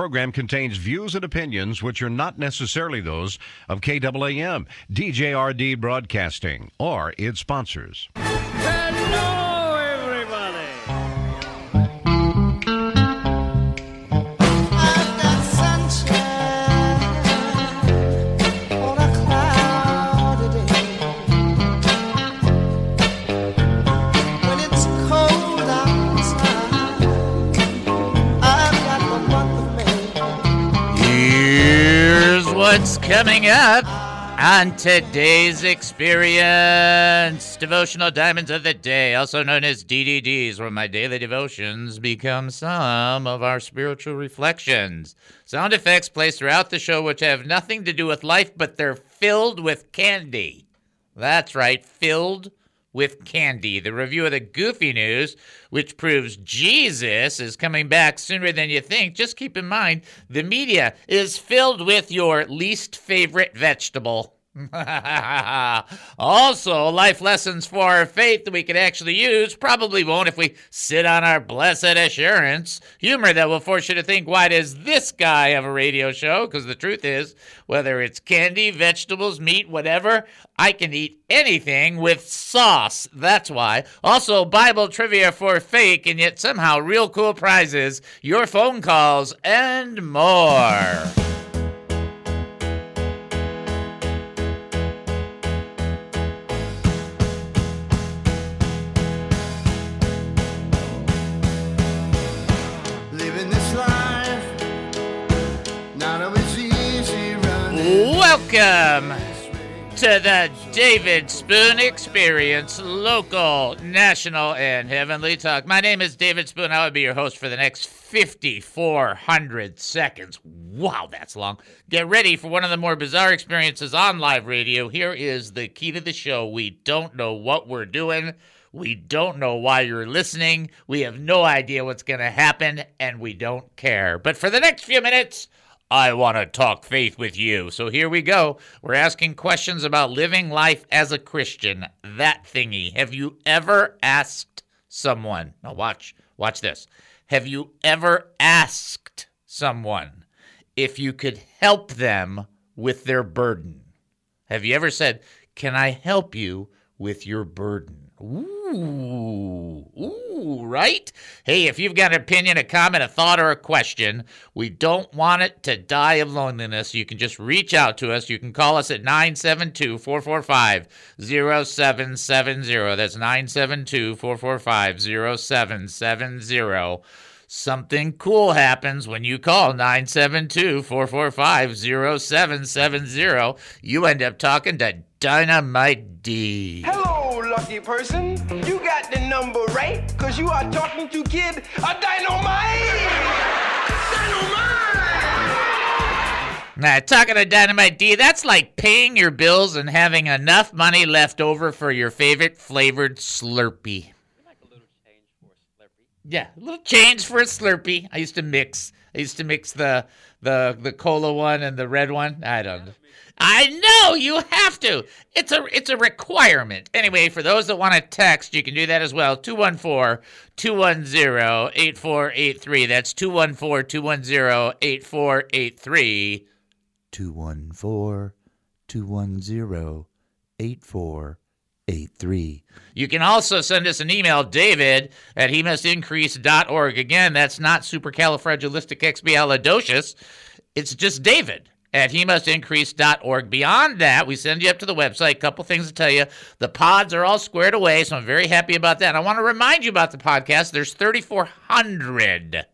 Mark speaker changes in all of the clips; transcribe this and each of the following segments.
Speaker 1: program contains views and opinions which are not necessarily those of KAAM, DJRD Broadcasting, or its sponsors.
Speaker 2: What's coming up on today's experience Devotional Diamonds of the Day, also known as DDDs, where my daily devotions become some of our spiritual reflections. Sound effects placed throughout the show, which have nothing to do with life, but they're filled with candy. That's right, filled with candy. The review of the Goofy News, which proves Jesus is coming back sooner than you think. Just keep in mind, the media is filled with your least favorite vegetable. also, life lessons for our faith that we can actually use. Probably won't if we sit on our blessed assurance. Humor that will force you to think, why does this guy have a radio show? Because the truth is, whether it's candy, vegetables, meat, whatever, I can eat anything with sauce. That's why. Also, Bible trivia for fake and yet somehow real cool prizes, your phone calls, and more. Welcome to the David Spoon Experience, local, national, and heavenly talk. My name is David Spoon. I will be your host for the next 5,400 seconds. Wow, that's long. Get ready for one of the more bizarre experiences on live radio. Here is the key to the show. We don't know what we're doing. We don't know why you're listening. We have no idea what's going to happen, and we don't care. But for the next few minutes, I want to talk faith with you. So here we go. We're asking questions about living life as a Christian. That thingy. Have you ever asked someone? Now watch, watch this. Have you ever asked someone if you could help them with their burden? Have you ever said, "Can I help you with your burden?" Ooh, ooh, ooh, right? Hey, if you've got an opinion, a comment, a thought, or a question, we don't want it to die of loneliness. You can just reach out to us. You can call us at 972 445 0770. That's 972 445 0770. Something cool happens when you call 972 445 0770. You end up talking to Dynamite D.
Speaker 3: Hello, lucky person. You got the number right, cause you are talking to Kid a Dynamite!
Speaker 2: Now, talking to Dynamite D, that's like paying your bills and having enough money left over for your favorite flavored Slurpee. Yeah, a little change for a Slurpee. I used to mix. I used to mix the the the cola one and the red one. I don't. I know you have to. It's a it's a requirement. Anyway, for those that want to text, you can do that as well. 214-210-8483. That's 214-210-8483. 214-210-8483. You can also send us an email, David at he must. Again, that's not supercalifragilisticexpialidocious. It's just David at he must increase.org. Beyond that, we send you up to the website. A couple things to tell you. The pods are all squared away, so I'm very happy about that. And I want to remind you about the podcast. There's 3,400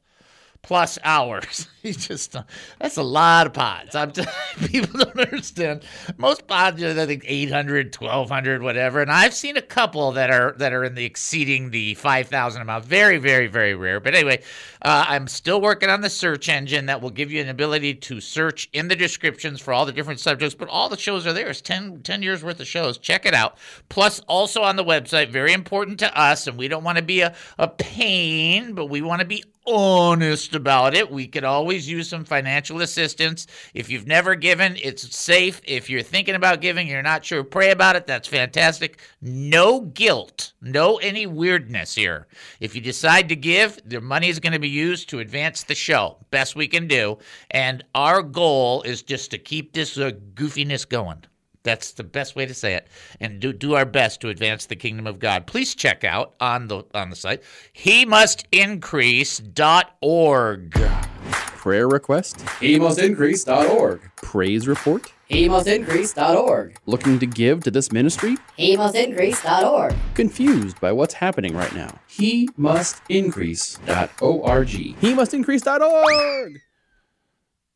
Speaker 2: plus hours. You just uh, that's a lot of pods. I'm t- people don't understand. Most pods are I think 800, 1200, whatever. And I've seen a couple that are that are in the exceeding the 5000 amount. Very very very rare. But anyway, uh, I'm still working on the search engine that will give you an ability to search in the descriptions for all the different subjects. But all the shows are there. It's 10, 10 years worth of shows. Check it out. Plus also on the website, very important to us, and we don't want to be a, a pain, but we want to be honest about it. We could always use some financial assistance. If you've never given, it's safe. If you're thinking about giving, you're not sure, pray about it. That's fantastic. No guilt, no any weirdness here. If you decide to give, the money is going to be used to advance the show. Best we can do. And our goal is just to keep this uh, goofiness going. That's the best way to say it. And do, do our best to advance the kingdom of God. Please check out on the on the site he must increase.org.
Speaker 4: Prayer request? HeMustIncrease.org. Praise report?
Speaker 5: HeMustIncrease.org.
Speaker 4: Looking to give to this ministry?
Speaker 5: HeMustIncrease.org.
Speaker 4: Confused by what's happening right now? HeMustIncrease.org. HeMustIncrease.org.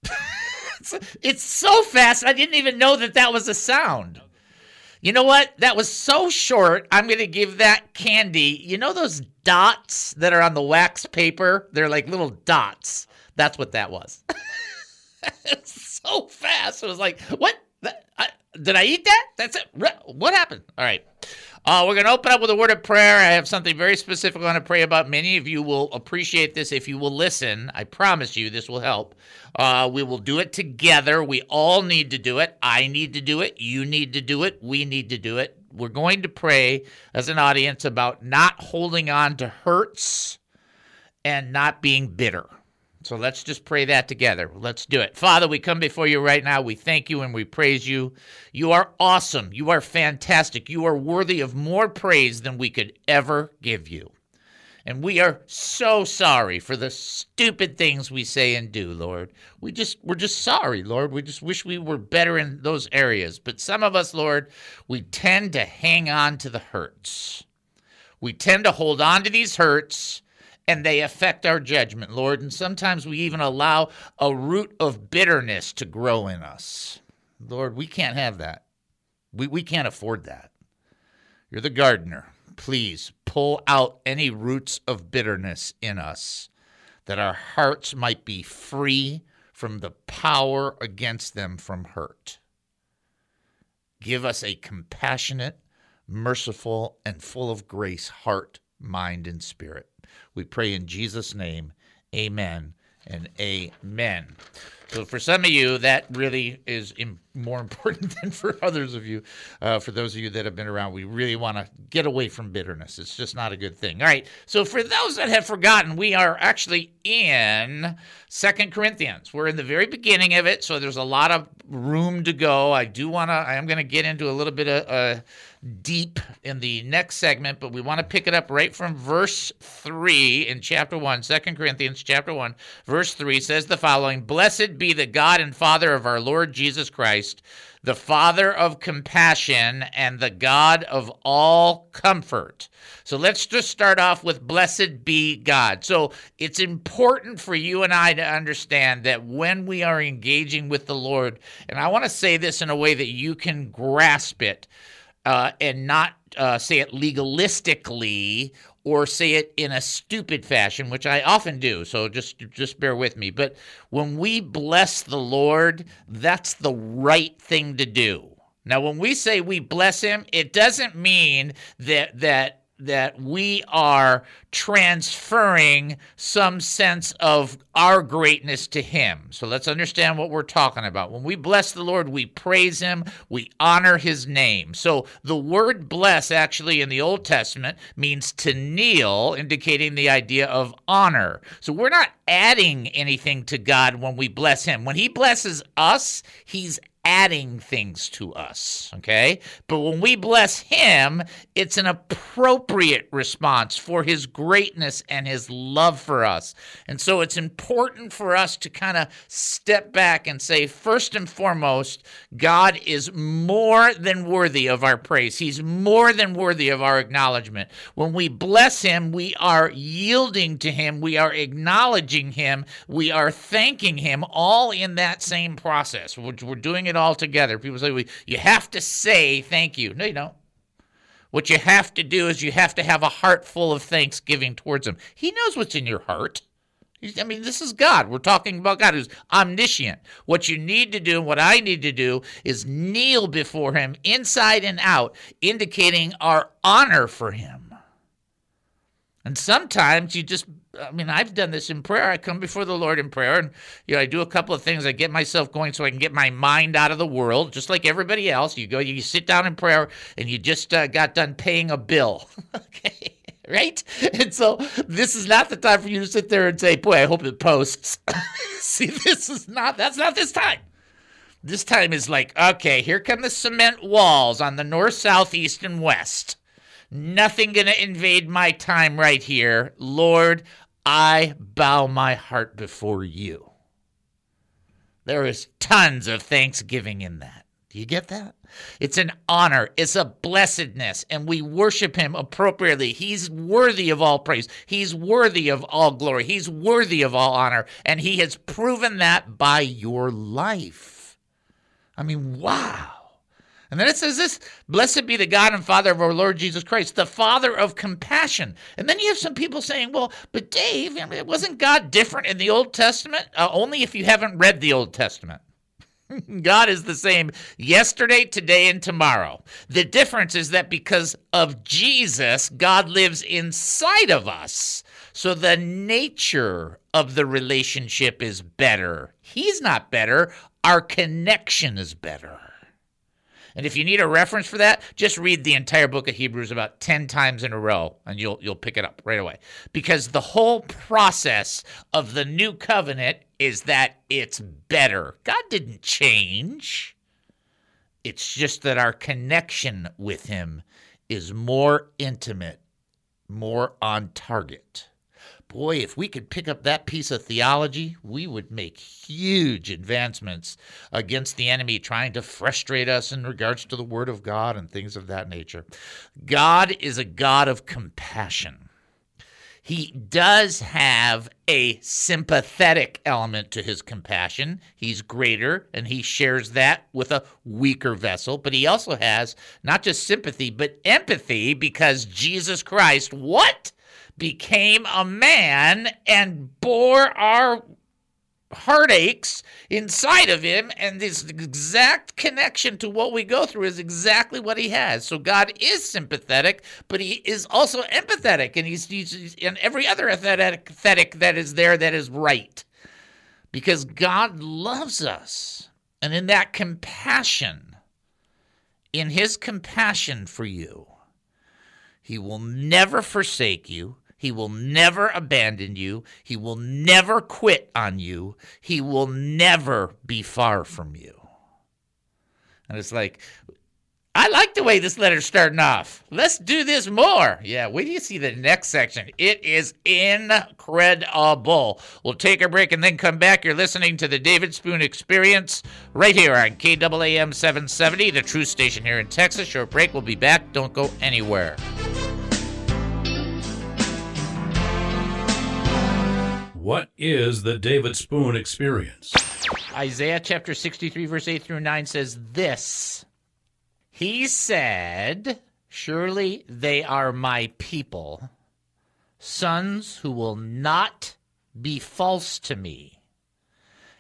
Speaker 2: It's so fast, I didn't even know that that was a sound. You know what? That was so short. I'm going to give that candy. You know those dots that are on the wax paper? They're like little dots. That's what that was. so fast. It was like, what? That- I- did I eat that? That's it. What happened? All right. Uh, we're going to open up with a word of prayer. I have something very specific I want to pray about. Many of you will appreciate this if you will listen. I promise you this will help. Uh, we will do it together. We all need to do it. I need to do it. You need to do it. We need to do it. We're going to pray as an audience about not holding on to hurts and not being bitter. So let's just pray that together. Let's do it. Father, we come before you right now. We thank you and we praise you. You are awesome. You are fantastic. You are worthy of more praise than we could ever give you. And we are so sorry for the stupid things we say and do, Lord. We just we're just sorry, Lord. We just wish we were better in those areas. But some of us, Lord, we tend to hang on to the hurts. We tend to hold on to these hurts and they affect our judgment, Lord. And sometimes we even allow a root of bitterness to grow in us. Lord, we can't have that. We, we can't afford that. You're the gardener. Please pull out any roots of bitterness in us that our hearts might be free from the power against them from hurt. Give us a compassionate, merciful, and full of grace heart, mind, and spirit. We pray in Jesus' name. Amen and amen. So, for some of you, that really is im- more important than for others of you. Uh, for those of you that have been around, we really want to get away from bitterness. It's just not a good thing. All right. So, for those that have forgotten, we are actually in Second Corinthians. We're in the very beginning of it, so there's a lot of room to go. I do want to. I am going to get into a little bit of. Uh, deep in the next segment, but we want to pick it up right from verse 3 in chapter 1. 2 Corinthians chapter 1, verse 3 says the following Blessed be the God and Father of our Lord Jesus Christ, the Father of compassion and the God of all comfort. So let's just start off with blessed be God. So it's important for you and I to understand that when we are engaging with the Lord, and I want to say this in a way that you can grasp it uh, and not uh, say it legalistically or say it in a stupid fashion, which I often do. So just just bear with me. But when we bless the Lord, that's the right thing to do. Now, when we say we bless Him, it doesn't mean that that that we are transferring some sense of our greatness to him. So let's understand what we're talking about. When we bless the Lord, we praise him, we honor his name. So the word bless actually in the Old Testament means to kneel, indicating the idea of honor. So we're not adding anything to God when we bless him. When he blesses us, he's adding things to us, okay? But when we bless him, it's an appropriate response for his greatness and his love for us. And so it's important for us to kind of step back and say, first and foremost, God is more than worthy of our praise. He's more than worthy of our acknowledgement. When we bless him, we are yielding to him, we are acknowledging him, we are thanking him, all in that same process. We're, we're doing it all together. People say, well, you have to say thank you. No, you don't. What you have to do is you have to have a heart full of thanksgiving towards him. He knows what's in your heart. I mean, this is God. We're talking about God who's omniscient. What you need to do and what I need to do is kneel before him inside and out, indicating our honor for him. And sometimes you just I mean, I've done this in prayer. I come before the Lord in prayer, and you know, I do a couple of things. I get myself going so I can get my mind out of the world, just like everybody else. You go, you sit down in prayer, and you just uh, got done paying a bill. okay, right? And so this is not the time for you to sit there and say, "Boy, I hope it posts." See, this is not. That's not this time. This time is like, okay, here come the cement walls on the north, south, east, and west. Nothing gonna invade my time right here. Lord, I bow my heart before you. There is tons of thanksgiving in that. Do you get that? It's an honor, it's a blessedness, and we worship him appropriately. He's worthy of all praise, he's worthy of all glory, he's worthy of all honor, and he has proven that by your life. I mean, wow. And then it says this Blessed be the God and Father of our Lord Jesus Christ, the Father of compassion. And then you have some people saying, well, but Dave, I mean, wasn't God different in the Old Testament? Uh, only if you haven't read the Old Testament. God is the same yesterday, today, and tomorrow. The difference is that because of Jesus, God lives inside of us. So the nature of the relationship is better. He's not better, our connection is better. And if you need a reference for that, just read the entire book of Hebrews about 10 times in a row and you'll you'll pick it up right away. Because the whole process of the new covenant is that it's better. God didn't change. It's just that our connection with him is more intimate, more on target boy, if we could pick up that piece of theology, we would make huge advancements against the enemy trying to frustrate us in regards to the Word of God and things of that nature. God is a God of compassion. He does have a sympathetic element to his compassion. He's greater and he shares that with a weaker vessel, but he also has not just sympathy, but empathy because Jesus Christ, what? Became a man and bore our heartaches inside of him and this exact connection to what we go through is exactly what he has. So god is sympathetic but he is also empathetic and he's, he's and every other empathetic that is there that is right. Because god loves us and in that compassion in his compassion for you he will never forsake you he will never abandon you. He will never quit on you. He will never be far from you. And it's like, I like the way this letter's starting off. Let's do this more. Yeah, wait till you see the next section. It is incredible. We'll take a break and then come back. You're listening to the David Spoon Experience right here on KAAM 770, the Truth Station here in Texas. Short break. We'll be back. Don't go anywhere.
Speaker 6: What is the David Spoon experience?
Speaker 2: Isaiah chapter 63, verse 8 through 9 says this He said, Surely they are my people, sons who will not be false to me.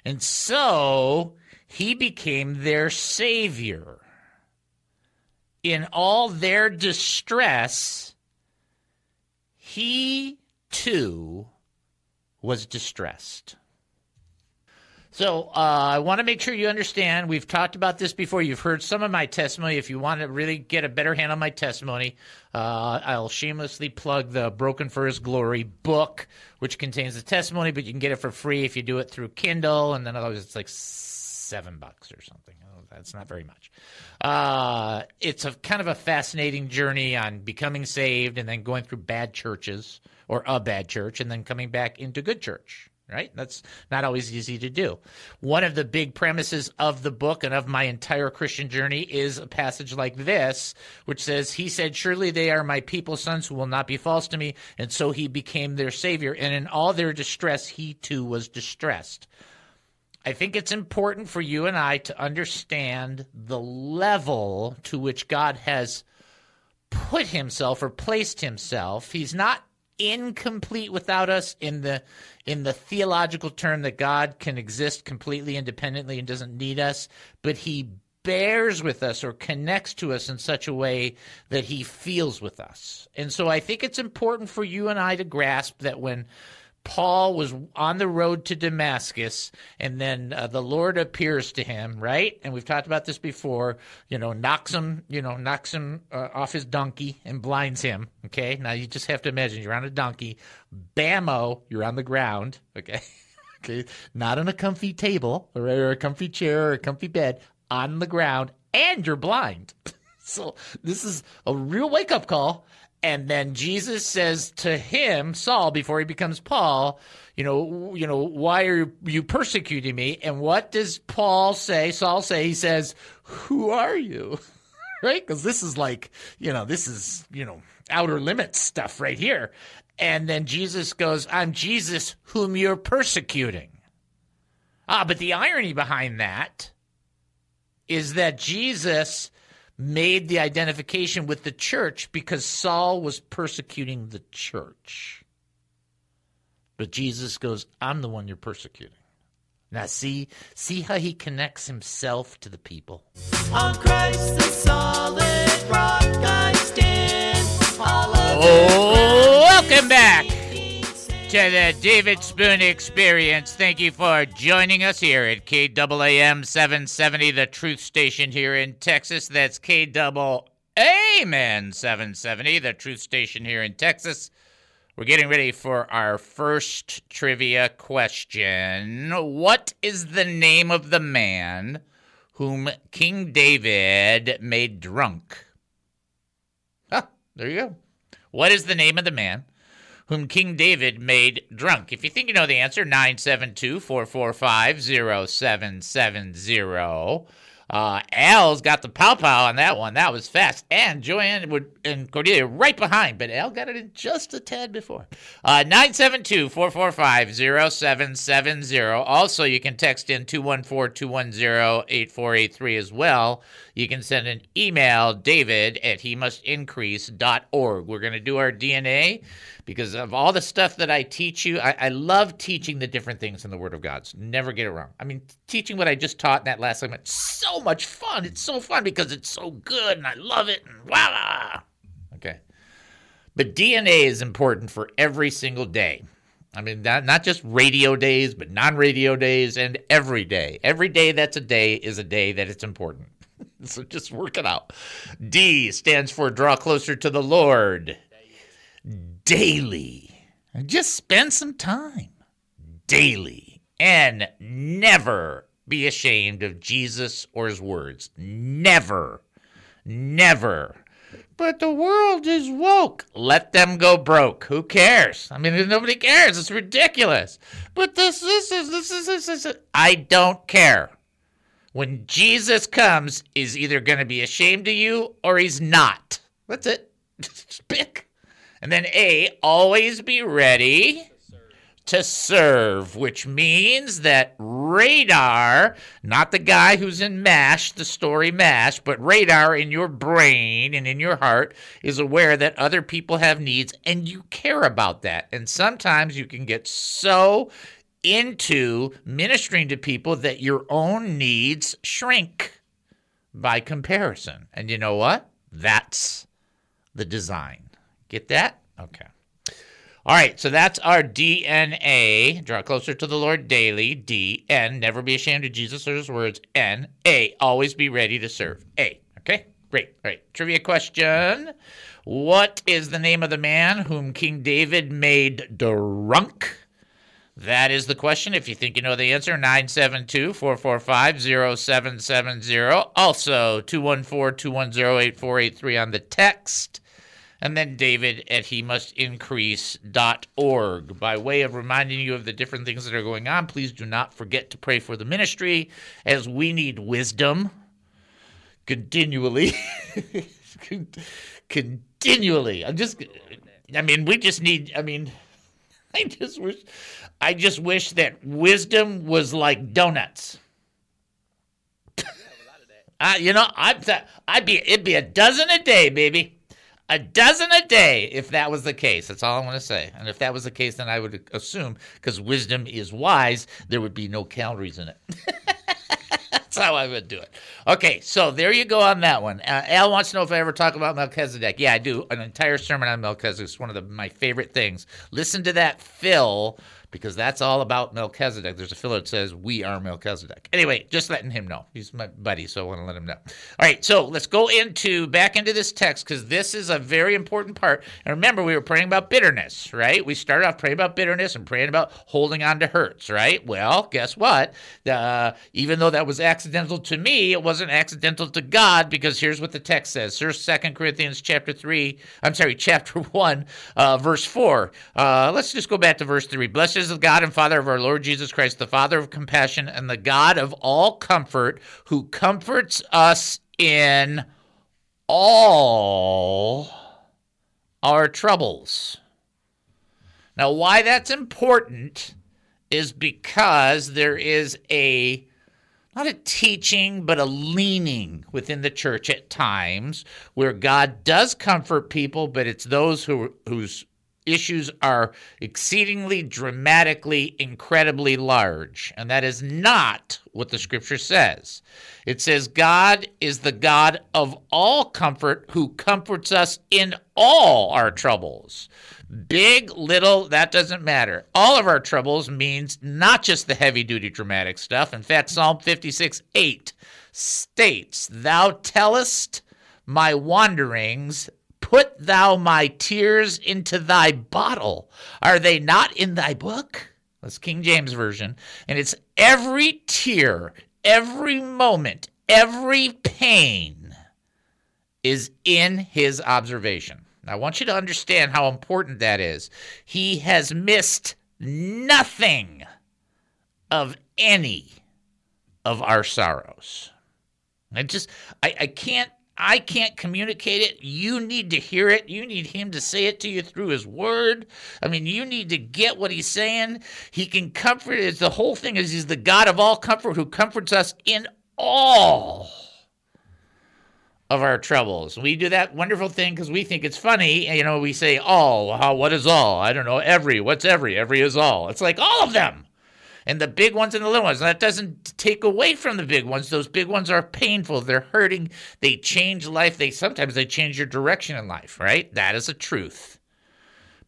Speaker 2: And so he became their savior. In all their distress, he too was distressed. So uh, I want to make sure you understand. We've talked about this before. You've heard some of my testimony. If you want to really get a better hand on my testimony, uh, I'll shamelessly plug the Broken for His Glory book, which contains the testimony, but you can get it for free if you do it through Kindle. And then otherwise, it's like seven bucks or something. Oh, that's not very much. Uh, it's a kind of a fascinating journey on becoming saved and then going through bad churches or a bad church and then coming back into good church right? That's not always easy to do. One of the big premises of the book and of my entire Christian journey is a passage like this, which says, He said, Surely they are my people, sons who will not be false to me. And so he became their savior. And in all their distress, he too was distressed. I think it's important for you and I to understand the level to which God has put himself or placed himself. He's not incomplete without us in the in the theological term that God can exist completely independently and doesn't need us, but he bears with us or connects to us in such a way that he feels with us. And so I think it's important for you and I to grasp that when Paul was on the road to Damascus, and then uh, the Lord appears to him, right? And we've talked about this before. You know, knocks him, you know, knocks him uh, off his donkey and blinds him. Okay, now you just have to imagine you're on a donkey, bammo, you're on the ground. Okay, okay, not on a comfy table or, or a comfy chair or a comfy bed, on the ground, and you're blind. so this is a real wake up call. And then Jesus says to him, Saul, before he becomes Paul, you know, you know, why are you persecuting me? And what does Paul say? Saul say, he says, who are you? right? Because this is like, you know, this is, you know, outer limits stuff right here. And then Jesus goes, I'm Jesus whom you're persecuting. Ah, but the irony behind that is that Jesus made the identification with the church because Saul was persecuting the church. But Jesus goes, I'm the one you're persecuting. Now see, see how he connects himself to the people.
Speaker 7: On Christ the solid rock I stand. All other
Speaker 2: Oh, welcome back to the David Spoon Experience. Thank you for joining us here at KAAM 770, the truth station here in Texas. That's KAAM 770, the truth station here in Texas. We're getting ready for our first trivia question. What is the name of the man whom King David made drunk? Ah, there you go. What is the name of the man whom King David made drunk? If you think you know the answer, 972 445 0770. Uh, Al's got the pow pow on that one. That was fast. And Joanne would and Cordelia right behind, but Al got it in just a tad before. Uh, 972 445 0770. Also, you can text in 214 210 8483 as well. You can send an email, david at he must increase.org. We're going to do our DNA because of all the stuff that I teach you. I, I love teaching the different things in the Word of God. So never get it wrong. I mean, teaching what I just taught in that last segment, so much fun. It's so fun because it's so good and I love it and voila. Okay. But DNA is important for every single day. I mean, not, not just radio days, but non radio days and every day. Every day that's a day is a day that it's important. so just work it out. D stands for draw closer to the Lord daily. Just spend some time daily and never be ashamed of Jesus or his words. Never. Never. But the world is woke. Let them go broke. Who cares? I mean, nobody cares. It's ridiculous. But this, this is, this is, this is. I don't care. When Jesus comes, he's either going to be ashamed of you or he's not. That's it. Pick. And then A, always be ready to serve, which means that radar, not the guy who's in MASH, the story MASH, but radar in your brain and in your heart is aware that other people have needs and you care about that. And sometimes you can get so into ministering to people that your own needs shrink by comparison. And you know what? That's the design. Get that? Okay. All right, so that's our DNA. Draw closer to the Lord daily. D. N. Never be ashamed of Jesus or his words. N. A. Always be ready to serve. A. Okay, great. All right, trivia question. What is the name of the man whom King David made drunk? That is the question. If you think you know the answer, 972 445 0770. Also, 214 210 8483 on the text and then david at he must increase.org by way of reminding you of the different things that are going on please do not forget to pray for the ministry as we need wisdom continually continually i'm just i mean we just need i mean i just wish i just wish that wisdom was like donuts uh, you know i'd i'd be it'd be a dozen a day baby a dozen a day if that was the case. That's all I want to say. And if that was the case, then I would assume because wisdom is wise, there would be no calories in it. That's how I would do it. Okay, so there you go on that one. Uh, Al wants to know if I ever talk about Melchizedek. Yeah, I do. An entire sermon on Melchizedek is one of the, my favorite things. Listen to that, Phil, because that's all about Melchizedek. There's a filler that says, We are Melchizedek. Anyway, just letting him know. He's my buddy, so I want to let him know. All right, so let's go into back into this text because this is a very important part. And remember, we were praying about bitterness, right? We started off praying about bitterness and praying about holding on to hurts, right? Well, guess what? Uh, even though that was accidental to me, it wasn't accidental to God because here's what the text says. Here's Second Corinthians chapter 3, I'm sorry, chapter 1, uh, verse 4. Uh, let's just go back to verse 3. Blessed is the God and Father of our Lord Jesus Christ, the Father of compassion and the God of all comfort, who comforts us in all our troubles. Now, why that's important is because there is a not a teaching, but a leaning within the church at times where God does comfort people, but it's those who whose issues are exceedingly dramatically incredibly large. And that is not what the scripture says. It says god is the god of all comfort who comforts us in all our troubles. Big little that doesn't matter. All of our troubles means not just the heavy duty dramatic stuff. In fact psalm 56 8 states thou tellest my wanderings Put thou my tears into thy bottle. Are they not in thy book? That's King James Version. And it's every tear, every moment, every pain is in his observation. Now, I want you to understand how important that is. He has missed nothing of any of our sorrows. I just, I, I can't I can't communicate it. You need to hear it. You need him to say it to you through his word. I mean, you need to get what he's saying. He can comfort. It's the whole thing is he's the God of all comfort who comforts us in all of our troubles. We do that wonderful thing because we think it's funny. You know, we say all. How? What is all? I don't know. Every. What's every? Every is all. It's like all of them and the big ones and the little ones. And that doesn't take away from the big ones. Those big ones are painful. They're hurting. They change life. They sometimes they change your direction in life, right? That is a truth.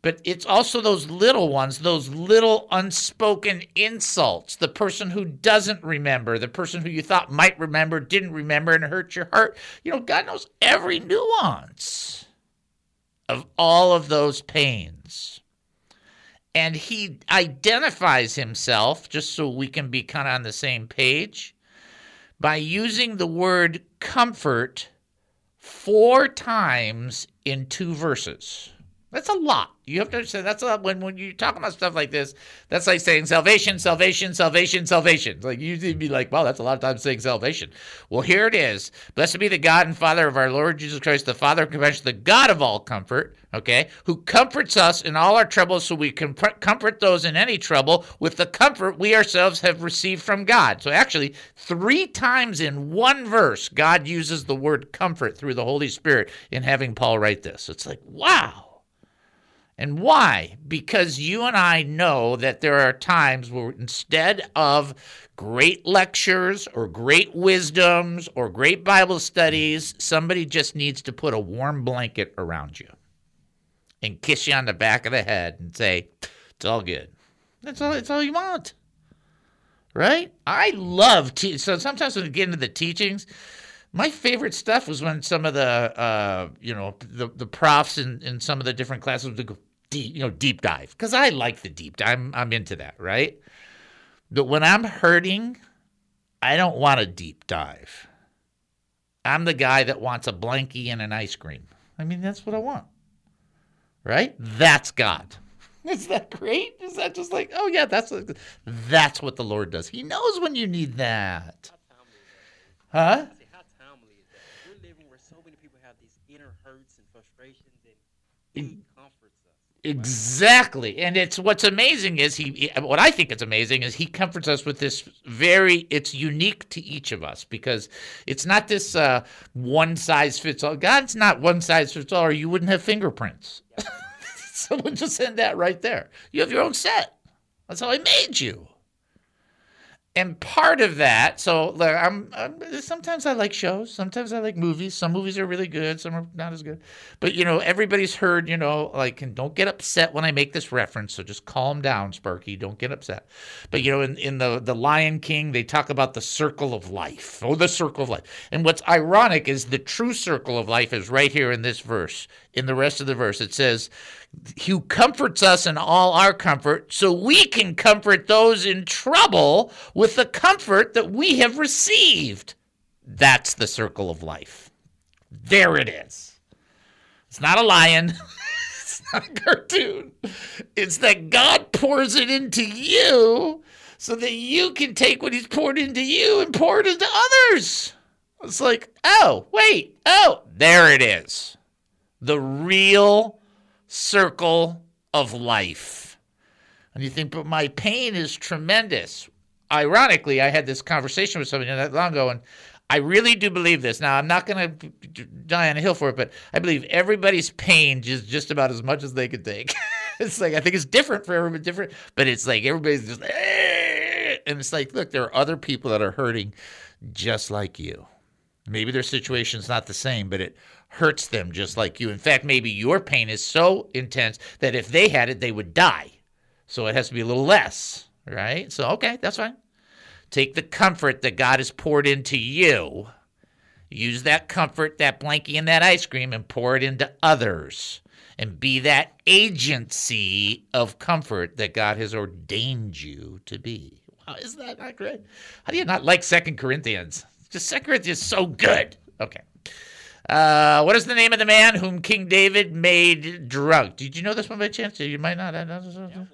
Speaker 2: But it's also those little ones, those little unspoken insults. The person who doesn't remember, the person who you thought might remember, didn't remember, and hurt your heart. You know, God knows every nuance of all of those pains and he identifies himself, just so we can be kind of on the same page, by using the word comfort four times in two verses. That's a lot. You have to understand that's a lot. When when you talk about stuff like this, that's like saying salvation, salvation, salvation, salvation. Like you'd be like, wow, that's a lot of times saying salvation. Well, here it is. Blessed be the God and Father of our Lord Jesus Christ, the Father of compassion, the God of all comfort. Okay, who comforts us in all our troubles, so we can comfort those in any trouble with the comfort we ourselves have received from God. So actually, three times in one verse, God uses the word comfort through the Holy Spirit in having Paul write this. It's like, wow. And why? Because you and I know that there are times where instead of great lectures or great wisdoms or great Bible studies, somebody just needs to put a warm blanket around you and kiss you on the back of the head and say, it's all good. That's all, that's all you want. Right? I love, te- so sometimes when we get into the teachings, my favorite stuff was when some of the uh, you know the the profs in, in some of the different classes would go deep you know deep dive because I like the deep dive. I'm I'm into that, right? But when I'm hurting, I don't want a deep dive. I'm the guy that wants a blankie and an ice cream. I mean, that's what I want. Right? That's God. Is that great? Is that just like, oh yeah, that's that's what the Lord does. He knows when you need that. How timely is that Huh? Exactly. And it's what's amazing is he what I think is amazing is he comforts us with this very it's unique to each of us because it's not this uh, one size fits all. God's not one size fits all or you wouldn't have fingerprints. Someone just send that right there. You have your own set. That's how I made you. And part of that, so like, I'm, I'm sometimes I like shows, sometimes I like movies. Some movies are really good, some are not as good. But you know, everybody's heard, you know, like, and don't get upset when I make this reference. So just calm down, Sparky. Don't get upset. But you know, in, in the the Lion King, they talk about the circle of life. Oh, the circle of life. And what's ironic is the true circle of life is right here in this verse. In the rest of the verse, it says, who comforts us in all our comfort, so we can comfort those in trouble with the comfort that we have received. That's the circle of life. There it is. It's not a lion, it's not a cartoon. It's that God pours it into you so that you can take what He's poured into you and pour it into others. It's like, oh, wait, oh, there it is. The real circle of life. And you think, but my pain is tremendous. Ironically, I had this conversation with somebody not long ago, and I really do believe this. Now, I'm not going to die on a hill for it, but I believe everybody's pain is just about as much as they could take. it's like, I think it's different for everybody, different, but it's like everybody's just, "Eh," and it's like, look, there are other people that are hurting just like you. Maybe their situation's not the same, but it hurts them just like you. In fact, maybe your pain is so intense that if they had it, they would die. So it has to be a little less, right? So, okay, that's fine. Take the comfort that God has poured into you, use that comfort, that blankie, and that ice cream, and pour it into others. And be that agency of comfort that God has ordained you to be. Wow, isn't that not great? How do you not like Second Corinthians? Just Second Corinthians is so good. Okay. Uh, what is the name of the man whom King David made drunk? Did you know this one by chance? You might not. I don't-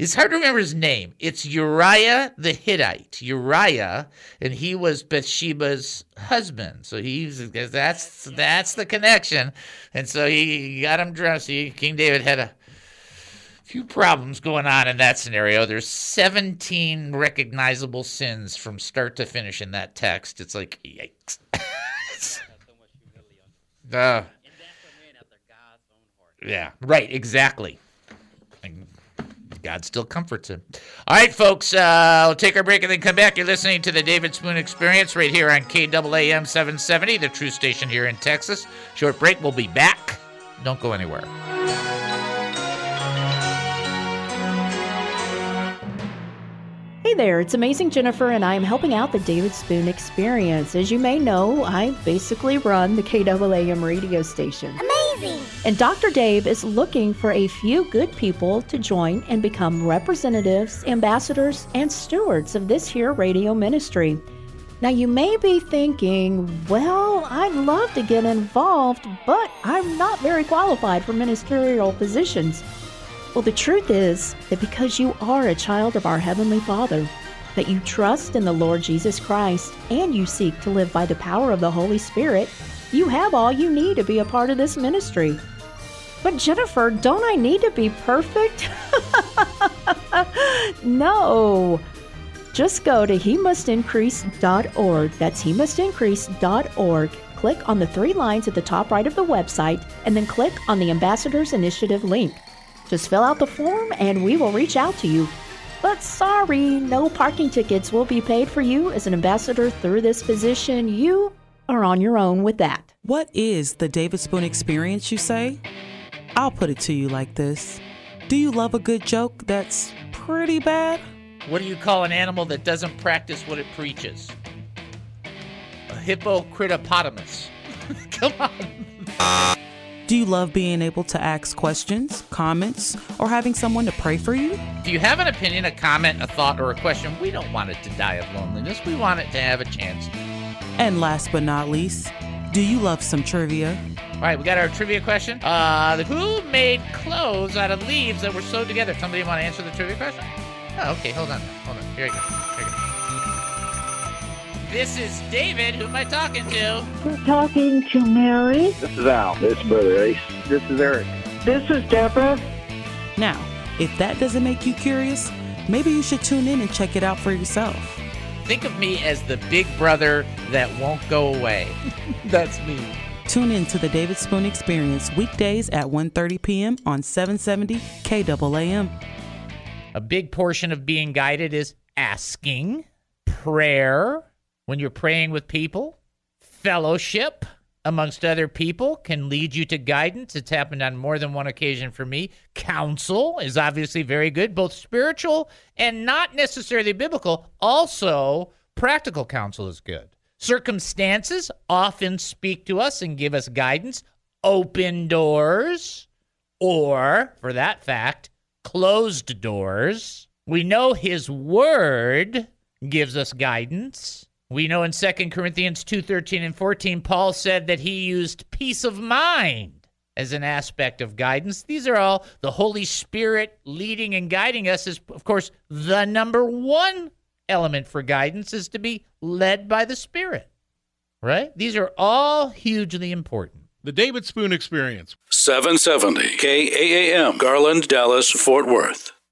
Speaker 2: It's hard to remember his name. It's Uriah the Hittite. Uriah, and he was Bathsheba's husband. So he's that's that's the connection. And so he got him drunk. See, King David had a few problems going on in that scenario. There's 17 recognizable sins from start to finish in that text. It's like yikes. Uh, yeah, right, exactly. And God still comforts him. All right, folks, uh, we'll take our break and then come back. You're listening to the David Spoon Experience right here on KAAM 770, the true station here in Texas. Short break. We'll be back. Don't go anywhere.
Speaker 8: Hey there, it's Amazing Jennifer, and I am helping out the David Spoon Experience. As you may know, I basically run the KAAM radio station.
Speaker 9: Amazing!
Speaker 8: And Dr. Dave is looking for a few good people to join and become representatives, ambassadors, and stewards of this here radio ministry. Now, you may be thinking, well, I'd love to get involved, but I'm not very qualified for ministerial positions. Well, the truth is that because you are a child of our Heavenly Father, that you trust in the Lord Jesus Christ, and you seek to live by the power of the Holy Spirit, you have all you need to be a part of this ministry. But Jennifer, don't I need to be perfect? no. Just go to he must increase.org. That's he must increase.org. Click on the three lines at the top right of the website and then click on the Ambassadors Initiative link. Just fill out the form and we will reach out to you. But sorry, no parking tickets will be paid for you as an ambassador through this position. You are on your own with that.
Speaker 10: What is the David Spoon experience, you say? I'll put it to you like this Do you love a good joke that's pretty bad?
Speaker 2: What do you call an animal that doesn't practice what it preaches? A hippocritopotamus. Come on.
Speaker 10: Do you love being able to ask questions, comments, or having someone to pray for you?
Speaker 2: If you have an opinion, a comment, a thought, or a question, we don't want it to die of loneliness. We want it to have a chance.
Speaker 10: And last but not least, do you love some trivia?
Speaker 2: All right, we got our trivia question. Uh, who made clothes out of leaves that were sewed together? Somebody want to answer the trivia question? Oh, okay. Hold on. Hold on. Here we go. Here you go. This is David. Who am I talking to?
Speaker 11: We're talking to Mary.
Speaker 12: This is Al. This is Brother Ace. This is Eric.
Speaker 11: This is Deborah.
Speaker 10: Now, if that doesn't make you curious, maybe you should tune in and check it out for yourself.
Speaker 2: Think of me as the big brother that won't go away. That's me.
Speaker 10: Tune in to the David Spoon Experience weekdays at 1:30 p.m. on 770 KAAM.
Speaker 2: A big portion of being guided is asking, prayer, when you're praying with people, fellowship amongst other people can lead you to guidance. It's happened on more than one occasion for me. Counsel is obviously very good, both spiritual and not necessarily biblical. Also, practical counsel is good. Circumstances often speak to us and give us guidance. Open doors, or for that fact, closed doors. We know his word gives us guidance. We know in 2 Corinthians 2:13 and 14 Paul said that he used peace of mind as an aspect of guidance. These are all the Holy Spirit leading and guiding us is of course the number 1 element for guidance is to be led by the Spirit. Right? These are all hugely important.
Speaker 9: The David Spoon Experience.
Speaker 6: 770 KAAM, Garland, Dallas, Fort Worth.